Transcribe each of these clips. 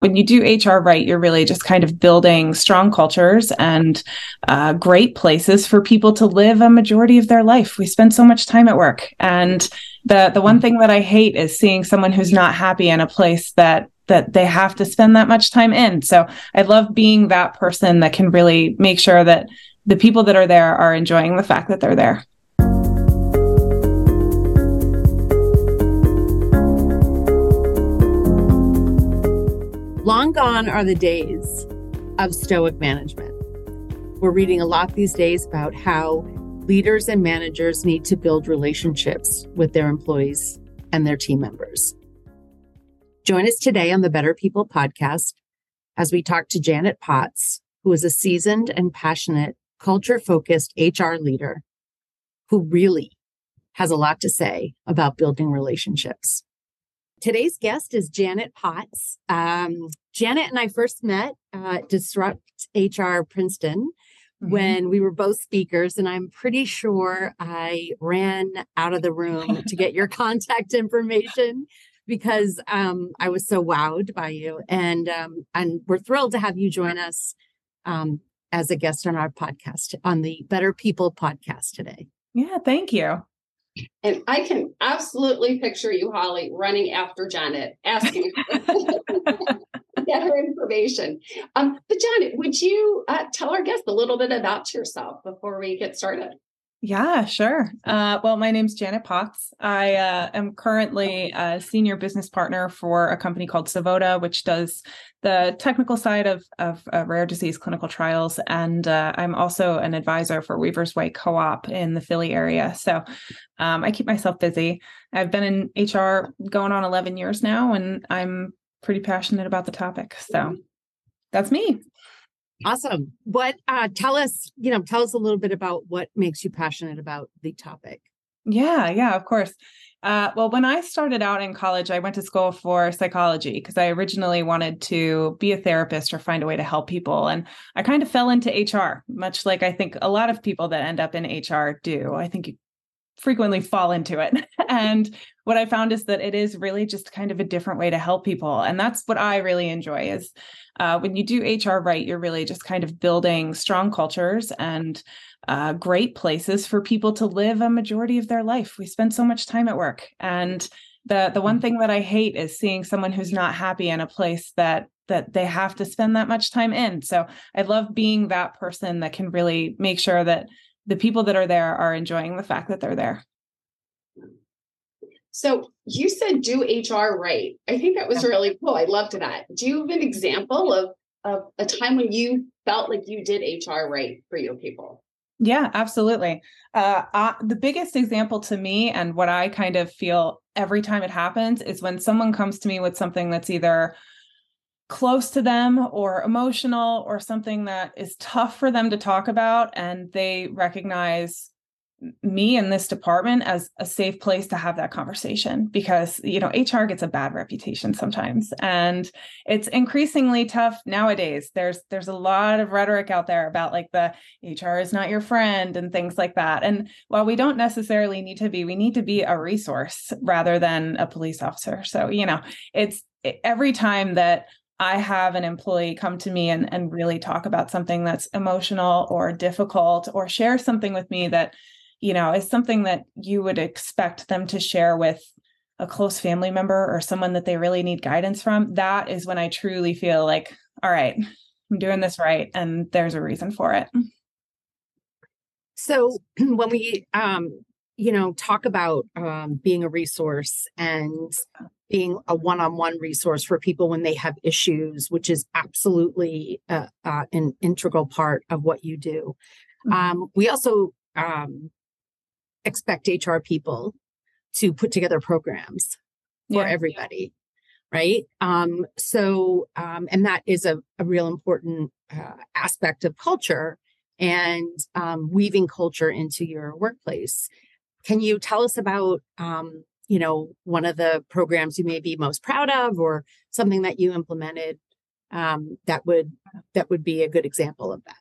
when you do HR right, you're really just kind of building strong cultures and uh, great places for people to live a majority of their life. We spend so much time at work, and the the one thing that I hate is seeing someone who's not happy in a place that that they have to spend that much time in. So I love being that person that can really make sure that the people that are there are enjoying the fact that they're there. Long gone are the days of stoic management. We're reading a lot these days about how leaders and managers need to build relationships with their employees and their team members. Join us today on the Better People podcast as we talk to Janet Potts, who is a seasoned and passionate culture focused HR leader who really has a lot to say about building relationships. Today's guest is Janet Potts. Um, Janet and I first met uh, Disrupt HR Princeton mm-hmm. when we were both speakers, and I'm pretty sure I ran out of the room to get your contact information because um, I was so wowed by you, and um, and we're thrilled to have you join us um, as a guest on our podcast on the Better People podcast today. Yeah, thank you. And I can absolutely picture you, Holly, running after Janet, asking get her information. Um, but Janet, would you uh, tell our guests a little bit about yourself before we get started? Yeah, sure. Uh, well, my name's Janet Potts. I uh, am currently a senior business partner for a company called Suvoda, which does the technical side of, of uh, rare disease clinical trials. And uh, I'm also an advisor for Weaver's Way Co op in the Philly area. So um, I keep myself busy. I've been in HR going on 11 years now, and I'm pretty passionate about the topic. So that's me. Awesome. What uh tell us, you know, tell us a little bit about what makes you passionate about the topic. Yeah, yeah, of course. Uh, well, when I started out in college, I went to school for psychology because I originally wanted to be a therapist or find a way to help people. And I kind of fell into HR, much like I think a lot of people that end up in HR do. I think you frequently fall into it. and what I found is that it is really just kind of a different way to help people. And that's what I really enjoy is uh, when you do HR right, you're really just kind of building strong cultures and uh, great places for people to live a majority of their life. We spend so much time at work, and the the one mm-hmm. thing that I hate is seeing someone who's not happy in a place that that they have to spend that much time in. So I love being that person that can really make sure that the people that are there are enjoying the fact that they're there. So you said do HR right. I think that was really cool. I loved that. Do you have an example of, of a time when you felt like you did HR right for your people? Yeah, absolutely. Uh, uh, the biggest example to me, and what I kind of feel every time it happens, is when someone comes to me with something that's either close to them or emotional or something that is tough for them to talk about, and they recognize me in this department as a safe place to have that conversation because you know HR gets a bad reputation sometimes and it's increasingly tough nowadays. There's there's a lot of rhetoric out there about like the HR is not your friend and things like that and while we don't necessarily need to be we need to be a resource rather than a police officer. So you know it's every time that I have an employee come to me and, and really talk about something that's emotional or difficult or share something with me that you know, is something that you would expect them to share with a close family member or someone that they really need guidance from, that is when I truly feel like, all right, I'm doing this right and there's a reason for it. So when we um you know talk about um, being a resource and being a one-on-one resource for people when they have issues which is absolutely uh, uh, an integral part of what you do mm-hmm. um, we also um, expect HR people to put together programs for yeah. everybody right um so um and that is a, a real important uh, aspect of culture and um, weaving culture into your workplace can you tell us about um you know one of the programs you may be most proud of or something that you implemented um that would that would be a good example of that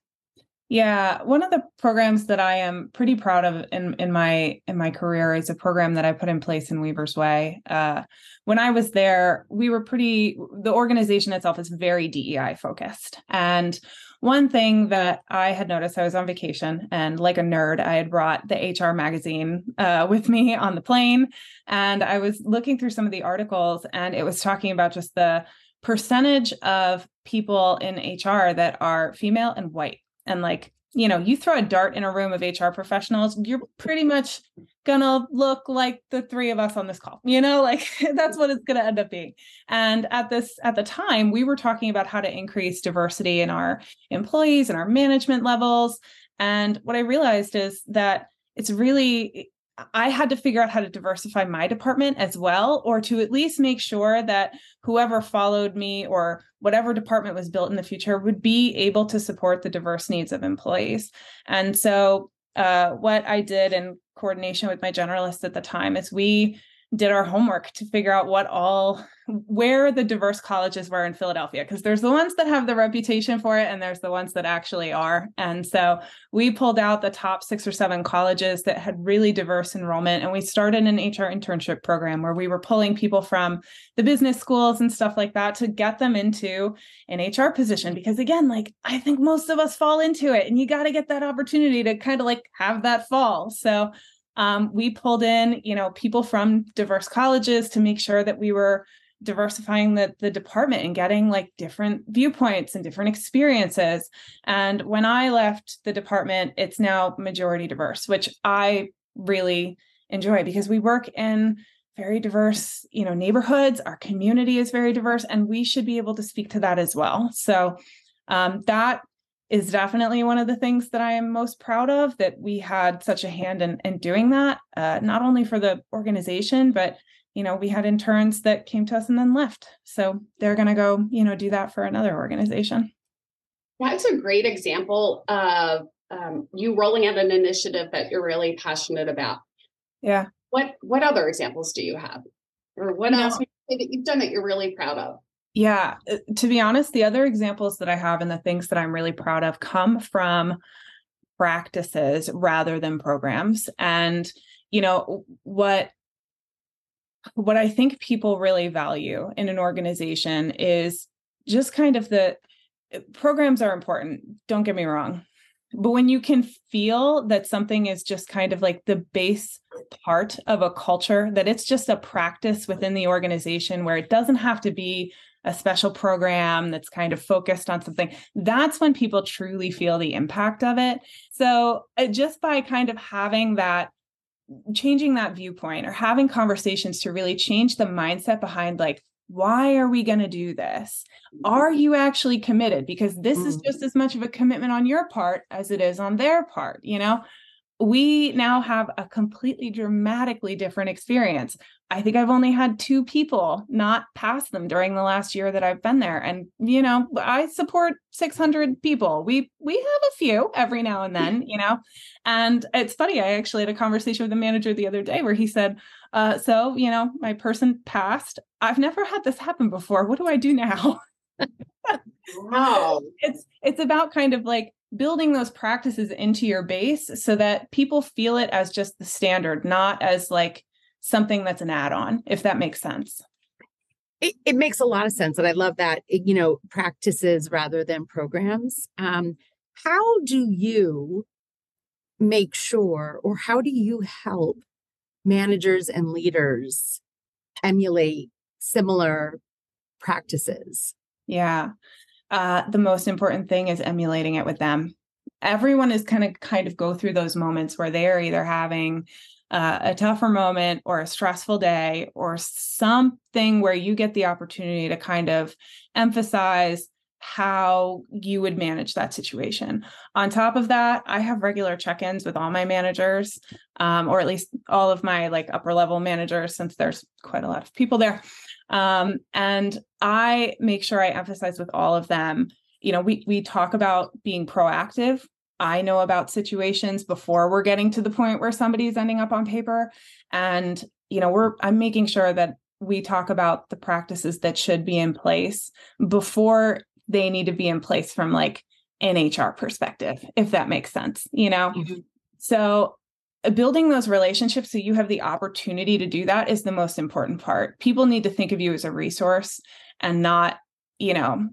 Yeah, one of the programs that I am pretty proud of in in my in my career is a program that I put in place in Weaver's Way. Uh, when I was there, we were pretty. The organization itself is very DEI focused, and one thing that I had noticed, I was on vacation, and like a nerd, I had brought the HR magazine uh, with me on the plane, and I was looking through some of the articles, and it was talking about just the percentage of people in HR that are female and white and like you know you throw a dart in a room of hr professionals you're pretty much gonna look like the three of us on this call you know like that's what it's gonna end up being. And at this at the time we were talking about how to increase diversity in our employees and our management levels. And what i realized is that it's really I had to figure out how to diversify my department as well, or to at least make sure that whoever followed me or whatever department was built in the future would be able to support the diverse needs of employees. And so, uh, what I did in coordination with my generalist at the time is we did our homework to figure out what all where the diverse colleges were in Philadelphia because there's the ones that have the reputation for it and there's the ones that actually are. And so we pulled out the top 6 or 7 colleges that had really diverse enrollment and we started an HR internship program where we were pulling people from the business schools and stuff like that to get them into an HR position because again like I think most of us fall into it and you got to get that opportunity to kind of like have that fall. So um, we pulled in you know people from diverse colleges to make sure that we were diversifying the, the department and getting like different viewpoints and different experiences. And when i left the department it's now majority diverse which i really enjoy because we work in very diverse you know neighborhoods. Our community is very diverse and we should be able to speak to that as well. So um, that is definitely one of the things that I am most proud of that we had such a hand in, in doing that, uh, not only for the organization, but you know, we had interns that came to us and then left. So they're going to go, you know, do that for another organization. That's a great example of um, you rolling out an initiative that you're really passionate about. Yeah. What What other examples do you have, or what you else know, that you've done that you're really proud of? Yeah, uh, to be honest, the other examples that I have and the things that I'm really proud of come from practices rather than programs. And you know, what what I think people really value in an organization is just kind of the uh, programs are important, don't get me wrong. But when you can feel that something is just kind of like the base part of a culture, that it's just a practice within the organization where it doesn't have to be a special program that's kind of focused on something, that's when people truly feel the impact of it. So, uh, just by kind of having that, changing that viewpoint or having conversations to really change the mindset behind, like, why are we going to do this? Are you actually committed? Because this is just as much of a commitment on your part as it is on their part, you know? We now have a completely dramatically different experience. I think I've only had two people not pass them during the last year that I've been there. And you know, I support 600 people. We we have a few every now and then, you know. And it's funny, I actually had a conversation with the manager the other day where he said, uh, so, you know, my person passed. I've never had this happen before. What do I do now? wow. It's it's about kind of like building those practices into your base so that people feel it as just the standard, not as like something that's an add on, if that makes sense. It, it, makes a lot of sense. And I love that, you know, practices rather than programs. Um, how do you make sure, or how do you help managers and leaders emulate similar practices? Yeah uh, the most important thing is emulating it with them. Everyone is kind of kind of go through those moments where they are either having uh, a tougher moment or a stressful day or something where you get the opportunity to kind of emphasize how you would manage that situation. On top of that, I have regular check-ins with all my managers, um, or at least all of my like upper level managers, since there's quite a lot of people there. Um, and I make sure I emphasize with all of them, you know, we we talk about being proactive. I know about situations before we're getting to the point where somebody's ending up on paper. And, you know, we're I'm making sure that we talk about the practices that should be in place before they need to be in place from like an hr perspective if that makes sense you know Mhm. so building those relationships so you have the opportunity to do that is the most important part. People need to think of you as a resource and not you know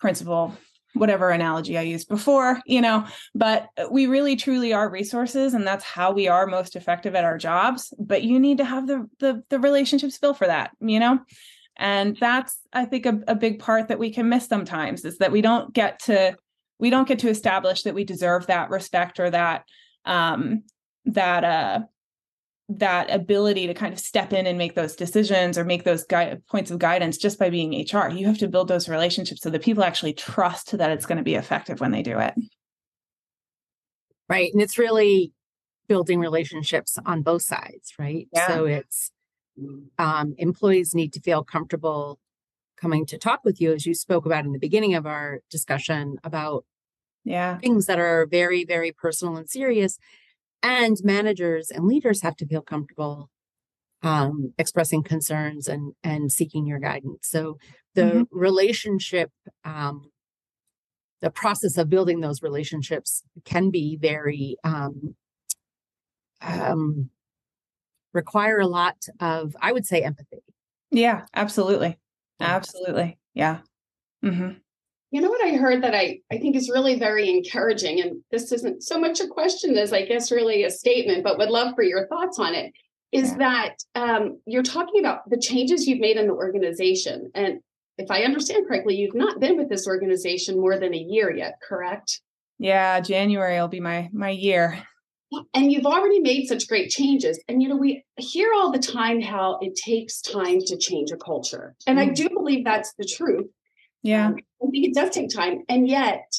principal whatever analogy i used before you know but we really truly are resources and that's how we are most effective at our jobs but you need to have the the, the relationships built for that you know? And that's i think a, a big part that we can miss sometimes is that we don't get to we don't get to establish that we deserve that respect or that um that uh that ability to kind of step in and make those decisions or make those gui- points of guidance just by being HR. You have to build those relationships so that people actually trust that it's going to be effective when they do it. Right. And it's really building relationships on both sides, right? Yeah. So it's um, employees need to feel comfortable coming to talk with you, as you spoke about in the beginning of our discussion about Yeah. things that are very, very personal and serious. And managers and leaders have to feel comfortable um, expressing concerns and and seeking your guidance. So the Mhm. relationship, um, the process of building those relationships can be very um, um, require a lot of, I would say, empathy. Yeah, absolutely. Absolutely. Yeah. hmm You know what I heard that I, I think is really very encouraging, and this isn't so much a question as I guess really a statement, but would love for your thoughts on it. Is Yeah. that um, you're talking about the changes you've made in the organization, and if I understand correctly, you've not been with this organization more than a year yet, correct? Yeah. January will be my my year. And you've already made such great changes. And you know, we hear all the time how it takes time to change a culture, and I Mm. do believe that's the truth. Yeah. Um, I think it does take time. And yet,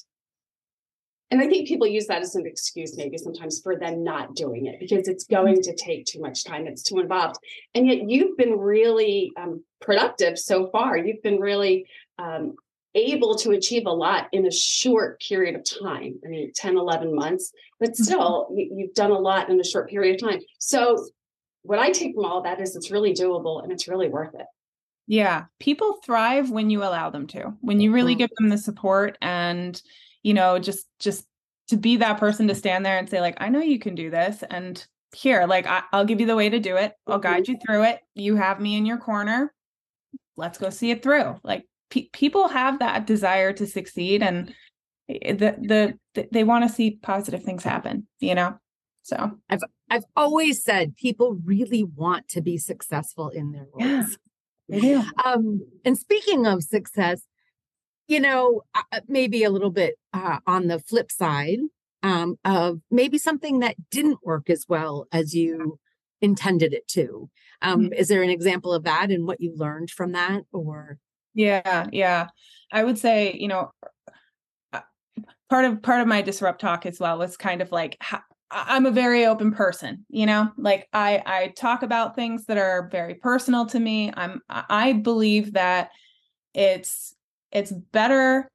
and I think people use that as an excuse maybe sometimes for them not doing it because it's going to take too much time. It's too involved. And yet you've been really um, productive so far. You've been really um, able to achieve a lot in a short period of time. I mean, 10, 11 months, but still, you, you've done a lot in a short period of time. So, what I take from all that is it's really doable and it's really worth it. Yeah, people thrive when you allow them to. When you really Mhm. give them the support and you know, just just to be that person to stand there and say like, I know you can do this and here, like I, I'll give you the way to do it. I'll guide you through it. You have me in your corner. Let's go see it through. Like pe- people have that desire to succeed and the the, the they want to see positive things happen, you know? So, I've I've always said people really want to be successful in their roles. Yeah. Um, and speaking of success, you know, uh, maybe a little bit uh, on the flip side um, of maybe something that didn't work as well as you intended it to. Um, Is there an example of that and what you learned from that? Or Yeah, yeah. I would say, you know, uh, part of part of my disrupt talk as well was kind of like ho- I- I'm a very open person, you know? Like I I talk about things that are very personal to me. I'm I believe that it's it's better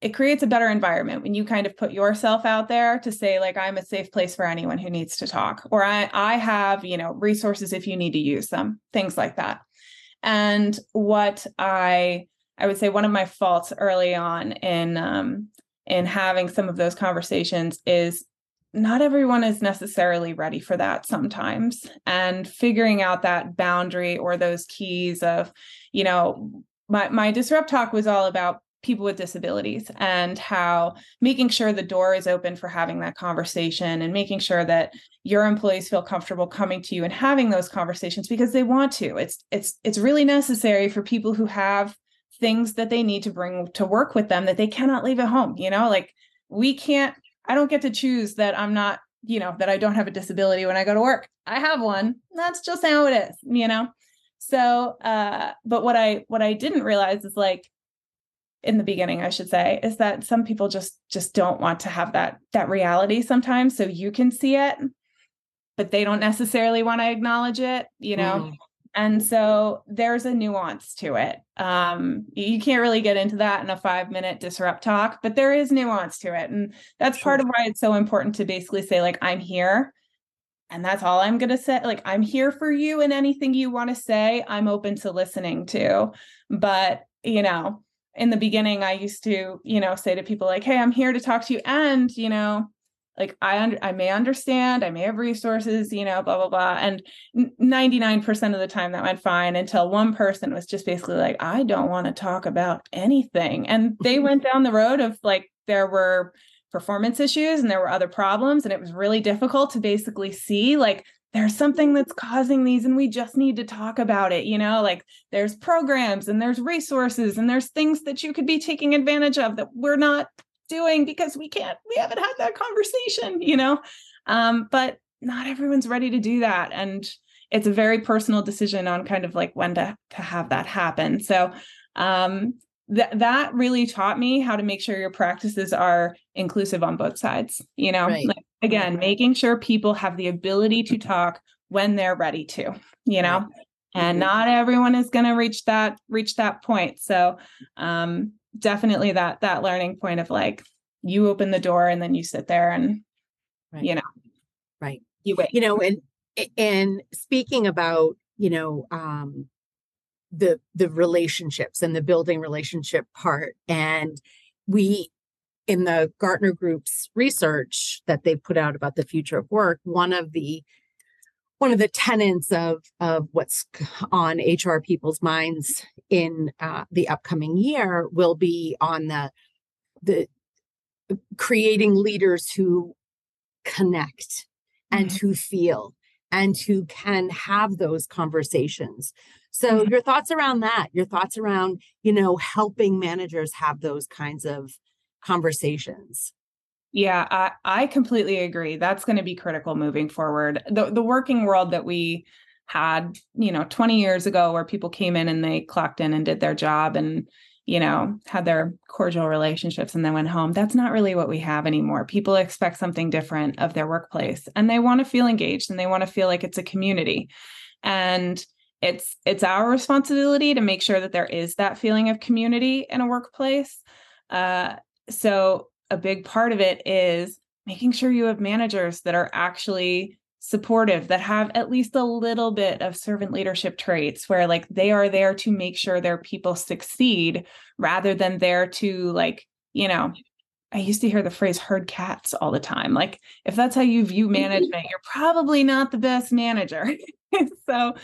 it creates a better environment when you kind of put yourself out there to say like i'm a safe place for anyone who needs to talk or i i have you know resources if you need to use them things like that and what i i would say one of my faults early on in um in having some of those conversations is not everyone is necessarily ready for that sometimes. And figuring out that boundary or those keys of you know my my disrupt talk was all about people with disabilities and how making sure the door is open for having that conversation and making sure that your employees feel comfortable coming to you and having those conversations because they want to. It's it's it's really necessary for people who have things that they need to bring to work with them that they cannot leave at home you know like we can't i don't get to choose that i'm not you know that i don't have a disability when i go to work. I have one. That's just how it is you know? So uh but what i what i didn't realize is like in the beginning i should say is that some people just just don't want to have that that reality sometimes so you can see it but they don't necessarily want to acknowledge it you know? Mm. And so there's a nuance to it. Um you can't really get into that in a 5 minute disrupt talk but there is nuance to it. And that's part of why it's so important to basically say like i'm here and that's all i'm going to say. Like i'm here for you and anything you want to say i'm open to listening to. But you know in the beginning i used to you know say to people like hey i'm here to talk to you and you know like i under, i may understand i may have resources you know blah blah blah and 99% of the time that went fine until one person was just basically like i don't want to talk about anything and they went down the road of like there were performance issues and there were other problems and it was really difficult to basically see like there's something mm-hmm. that's causing these and we just need to talk about it you know like there's programs and there's resources and there's things that you could be taking advantage of that we're not doing because we can't we haven't had that conversation you know um but not everyone's ready to do that and it's a very personal decision on kind of like when to to have that happen so um that that really taught me how to make sure your practices are inclusive on both sides you know right. like, again making sure people have the ability to talk when they're ready to you know right. and mm-hmm. not everyone is going to reach that reach that point so um definitely that that learning point of like you open the door and then you sit there and right. you know right you wait you know and and speaking about you know um the the relationships and the building relationship part and we in the Gartner Group's research that they put out about the future of work, one of the one of the tenets of of what's on HR people's minds in uh, the upcoming year will be on the the creating leaders who connect and mm-hmm. who feel and who can have those conversations. So mm-hmm. your thoughts around that, your thoughts around, you know, helping managers have those kinds of conversations. Yeah, I, I completely agree. That's going to be critical moving forward. The the working world that we had, you know, 20 years ago where people came in and they clocked in and did their job and, you know, had their cordial relationships and then went home. That's not really what we have anymore. People expect something different of their workplace and they want to feel engaged and they want to feel like it's a community. And it's it's our responsibility to make sure that there is that feeling of community in a workplace. Uh, so a big part of it is making sure you have managers that are actually supportive that have at least a little bit of servant leadership traits where like they are there to make sure their people succeed rather than there to like you know i used to hear the phrase herd cats all the time. Like if that's how you view management you're probably not the best manager. So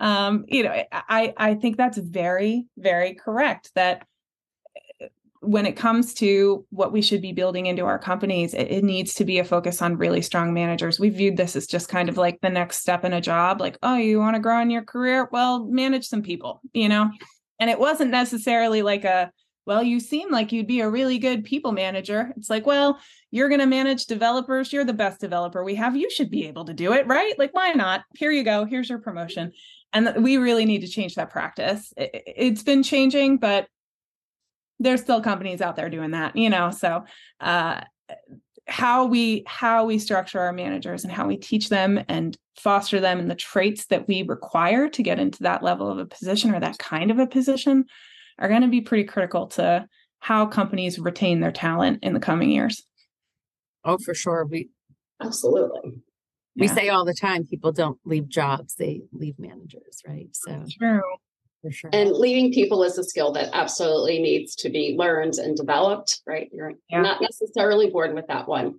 um you know i i think that's very very correct that when it comes to what we should be building into our companies, it, it, needs to be a focus on really strong managers. We viewed this as just kind of like the next step in a job, like, oh, you want to grow in your career? Well, manage some people, you know? And it wasn't necessarily like a, well, you seem like you'd be a really good people manager. It's like, well, you're going to manage developers. You're the best developer we have. You should be able to do it, right? Like, why not? Here you go. Here's your promotion. And we really need to change that practice. It, it's been changing, but there's still companies out there doing that, you know. So uh how we how we structure our managers and how we teach them and foster them and the traits that we require to get into that level of a position or that kind of a position are going to be pretty critical to how companies retain their talent in the coming years. Oh, for sure. We absolutely. We yeah. say all the time people don't leave jobs, they leave managers, right? So true. Sure. And leading people is a skill that absolutely needs to be learned and developed, right? You're yeah. not necessarily born with that one.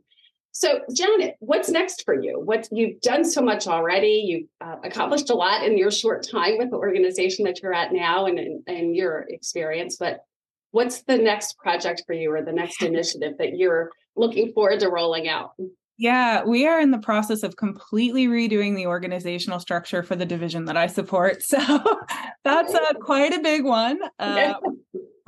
So, Janet, what's next for you? What you've done so much already. You've uh, accomplished a lot in your short time with the organization that you're at now, and and your experience. But what's the next project for you, or the next initiative that you're looking forward to rolling out? Yeah, we are in the process of completely redoing the organizational structure for the division that I support. So that's uh, quite a big one. Uh,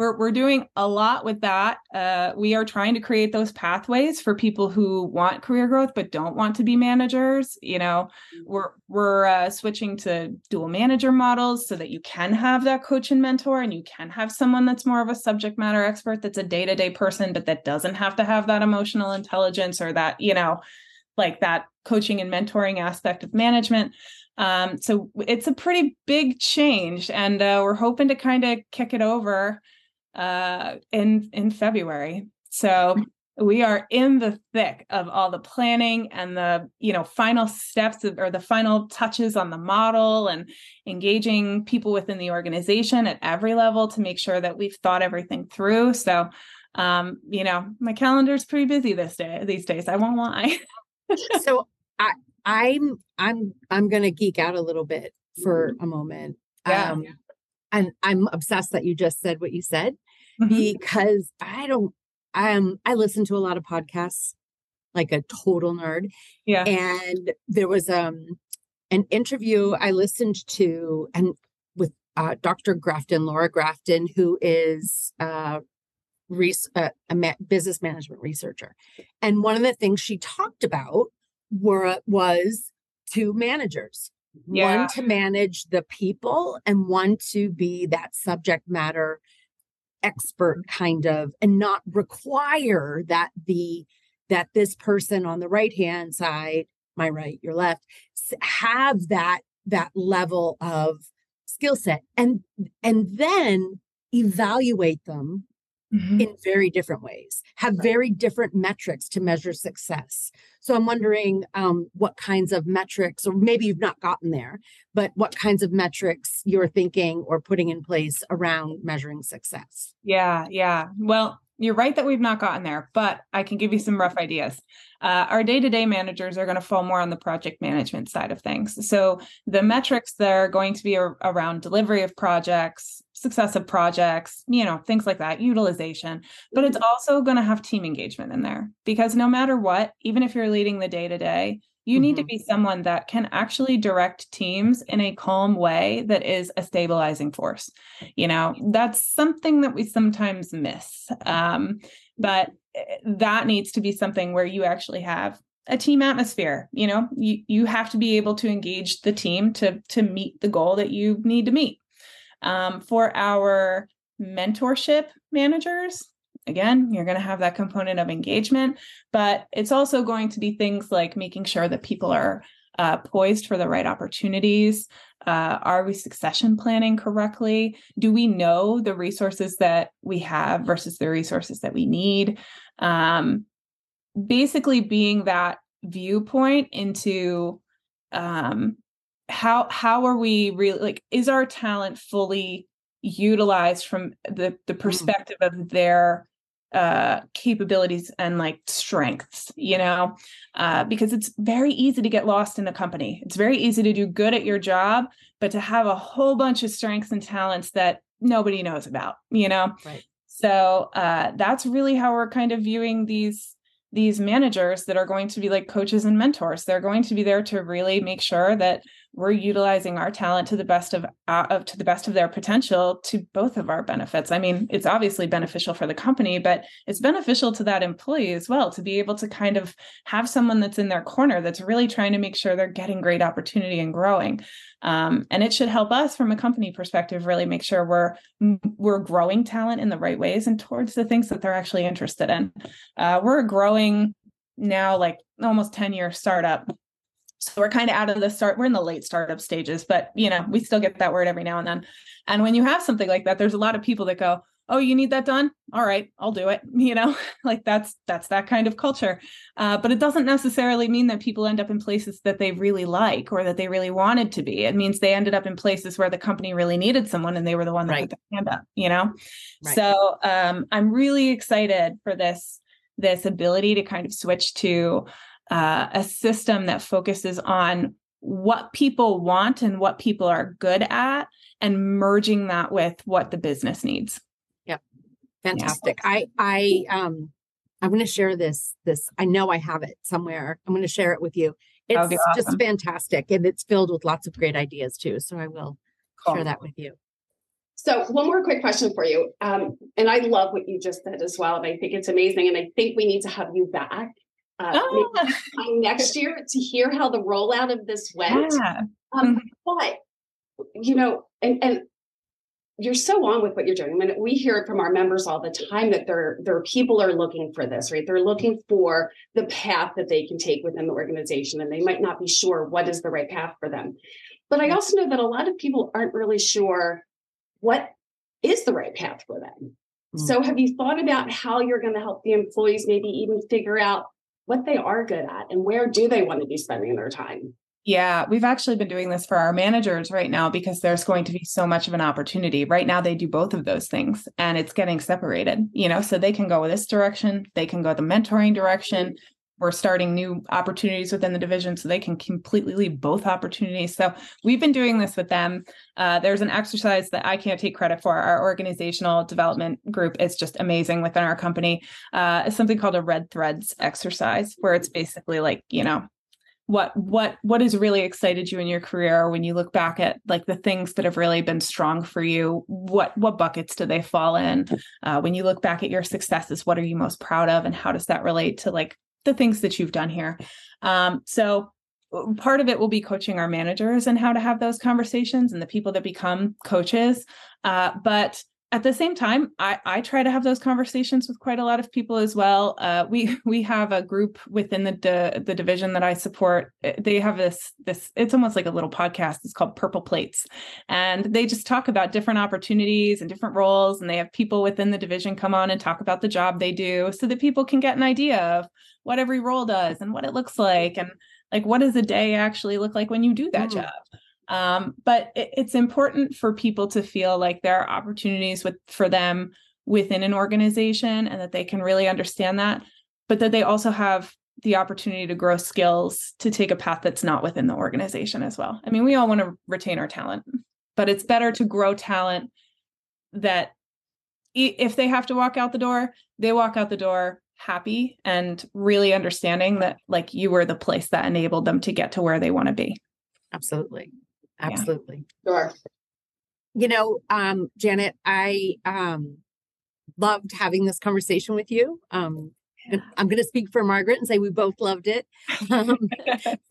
we're, we're doing a lot with that. Uh, we are trying to create those pathways for people who want career growth but don't want to be managers. You know, mm-hmm. we're we're uh, switching to dual manager models so that you can have that coach and mentor, and you can have someone that's more of a subject matter expert, that's a day to day person, but that doesn't have to have that emotional intelligence or that you know, like that coaching and mentoring aspect of management. Um, so it's a pretty big change, and uh, we're hoping to kind of kick it over uh, in in February. So we are in the thick of all the planning and the you know final steps of, or the final touches on the model and engaging people within the organization at every level to make sure that we've thought everything through so um you know my calendar's pretty busy this day these days i won't lie so i i'm i'm i'm gonna geek out a little bit for a moment yeah. um and i'm obsessed that you just said what you said mm-hmm. because i don't um I listen to a lot of podcasts like a total nerd. Yeah. And there was um an interview I listened to and with uh, Dr. Grafton, Laura Grafton, who is uh, res- uh, a ma- business management researcher. And one of the things she talked about were was two managers. Yeah. One to manage the people and one to be that subject matter expert kind of and not require that the that this person on the right hand side my right your left have that that level of skill set and and then evaluate them mm-hmm. in very different ways, have very different metrics to measure success. So I'm wondering um, what kinds of metrics, or maybe you've not gotten there, but what kinds of metrics you're thinking or putting in place around measuring success. Yeah, yeah. Well, you're right that we've not gotten there, but I can give you some rough ideas. Uh, our day to day managers are going to fall more on the project management side of things. So the metrics that are going to be a- around delivery of projects, success of projects, you know, things like that, utilization. But it's also going to have team engagement in there because no matter what, even if you're leading the day to day, you mm-hmm. need to mm-hmm. be someone that can actually direct teams in a calm way that is a stabilizing force. You know, that's something that we sometimes miss. Um, but eh, that needs to be something where you actually have a team atmosphere you know you you have to be able to engage the team to to meet the goal that you need to meet um, for our mentorship managers, again, you're going to have that component of engagement, but it's also going to be things like making sure that people are uh, poised for the right opportunities? Uh, are we succession planning correctly? Do we know the resources that we have versus the resources that we need? Um, basically, being that viewpoint into um, how how are we really like is our talent fully utilized from the the mm. perspective of their uh capabilities and like strengths you know? Uh because it's very easy to get lost in a company. It's very easy to do good at your job but to have a whole bunch of strengths and talents that nobody knows about you know? Right. So uh that's really how we're kind of viewing these these managers that are going to be like coaches and mentors. They're going to be there to really make sure that we're utilizing our talent to the best of, uh, to the best of their potential to both of our benefits. I mean, it's obviously beneficial for the company, but it's beneficial to that employee as well to be able to kind of have someone that's in their corner that's really trying to make sure they're getting great opportunity and growing. Um, and it should help us from a company perspective really make sure we're we're growing talent in the right ways and towards the things that they're actually interested in. Uh, we're growing now like almost 10 year startup so we're kind of out of the start, we're in the late startup stages, but you know, we still get that word every now and then. And when you have something like that, there's a lot of people that go, Oh, you need that done? All right, I'll do it. You know, like that's that's that kind of culture. Uh, but it doesn't necessarily mean that people end up in places that they really like or that they really wanted to be. It means they ended up in places where the company really needed someone and they were the one that right. put their hand up, you know? Right. So um, I'm really excited for this this ability to kind of switch to uh, a system that focuses on what people want and what people are good at and merging that with what the business needs. Yep. Fantastic. Yeah. i i um i'm going to share this this i know i have it somewhere. I'm going to share it with you. It's awesome. just fantastic and it's filled with lots of great ideas too so i will cool. share that with you. So one more quick question for you. Um, and i love what you just said as well and i think it's amazing and i think we need to have you back uh, oh. next year to hear how the rollout of this went. Yeah. Um, mm-hmm. But you know, and and you're so on with what you're doing. I mean, we hear it from our members all the time that there there people are looking for this, right? They're looking for the path that they can take within the organization, and they might not be sure what is the right path for them. But I also know that a lot of people aren't really sure what is the right path for them Mm. So, have you thought about how you're going to help the employees maybe even figure out what they are good at and where do they want to be spending their time? Yeah, we've actually been doing this for our managers right now because there's going to be so much of an opportunity. Right now, they do both of those things and it's getting separated, you know, so they can go this direction, they can go the mentoring direction. We're starting new opportunities within the division so they can completely leave both opportunities. So we've been doing this with them. Uh, there's an exercise that I can't take credit for. Our organizational development group is just amazing within our company. Uh, it's something called a red threads exercise, where it's basically like, you know, what what what has really excited you in your career when you look back at like the things that have really been strong for you what what buckets do they fall in uh, when you look back at your successes what are you most proud of and how does that relate to like the things that you've done here. Um, so part of it will be coaching our managers and how to have those conversations and the people that become coaches. Uh, but at the same time I, I try to have those conversations with quite a lot of people as well. Uh, we we have a group within the the, the division that i support. Uh, they have this this it's almost like a little podcast. It's called purple plates. And they just talk about different opportunities and different roles and they have people within the division come on and talk about the job they do so that people can get an idea of what every role does and what it looks like and like what does a day actually look like when you do that mm. job um, but it, it's important for people to feel like there are opportunities with for them within an organization and that they can really understand that, but that they also have the opportunity to grow skills to take a path that's not within the organization as well. I mean, we all want to retain our talent, but it's better to grow talent that if they have to walk out the door, they walk out the door happy and really understanding that like you were the place that enabled them to get to where they want to be. Absolutely. Absolutely. Yeah. Sure. You know, um, Janet, I um, loved having this conversation with you. Um, yeah. I'm going to speak for Margaret and say we both loved it. Um,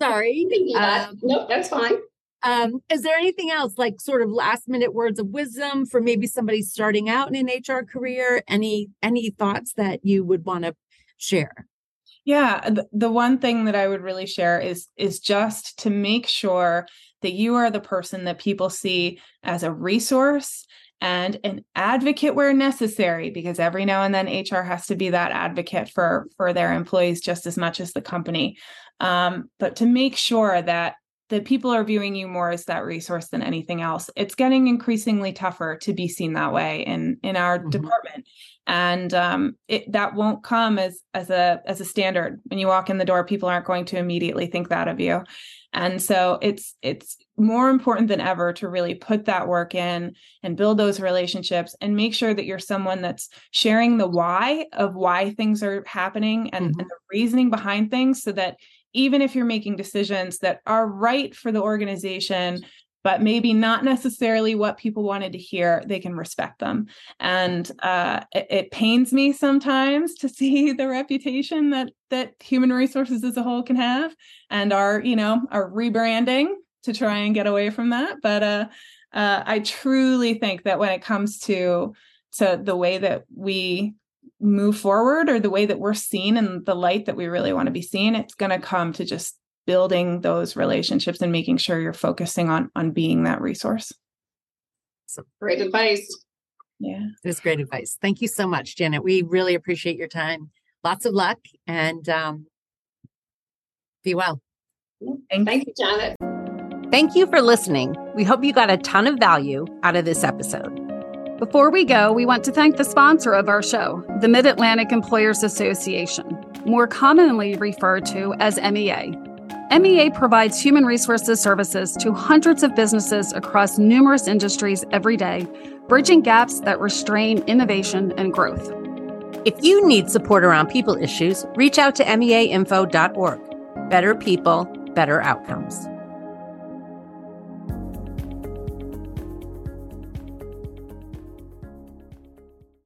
sorry. Um, nope, that's fine. Um, is there anything else, like sort of last minute words of wisdom for maybe somebody starting out in an HR career? Any any thoughts that you would want to share? Yeah, the, the one thing that I would really share is is just to make sure that you are the person that people see as a resource and an advocate where necessary because every now and then hr has to be that advocate for for their employees just as much as the company. Um, but to make sure that that people are viewing you more as that resource than anything else it's getting increasingly tougher to be seen that way in in our mm-hmm. department. And um, it, that won't come as as a as a standard. When you walk in the door people aren't going to immediately think that of you and so it's it's more important than ever to really put that work in and build those relationships and make sure that you're someone that's sharing the why of why things are happening and, mm-hmm. and the reasoning behind things so that even if you're making decisions that are right for the organization but maybe not necessarily what people wanted to hear, they can respect them. And uh, it, it, pains me sometimes to see the reputation that that human resources as a whole can have, and our you know our rebranding to try and get away from that. But uh, uh, I truly think that when it comes to to the way that we move forward or the way that we're seen and the light that we really want to be seen, it's going to come to just building those relationships and making sure you're focusing on on being that resource. So great advice. Yeah. It was great advice. Thank you so much, Janet. We really appreciate your time. Lots of luck and um, be well. Thank, Thank you, Janet. Thank you for listening. We hope you got a ton of value out of this episode. Before we go, we want to thank the sponsor of our show, the Mid Atlantic Employers Association, more commonly referred to as MEA. MEA provides human resources services to hundreds of businesses across numerous industries every day, bridging gaps that restrain innovation and growth. If you need support around people issues, reach out to meainfo.org. Better people, better outcomes.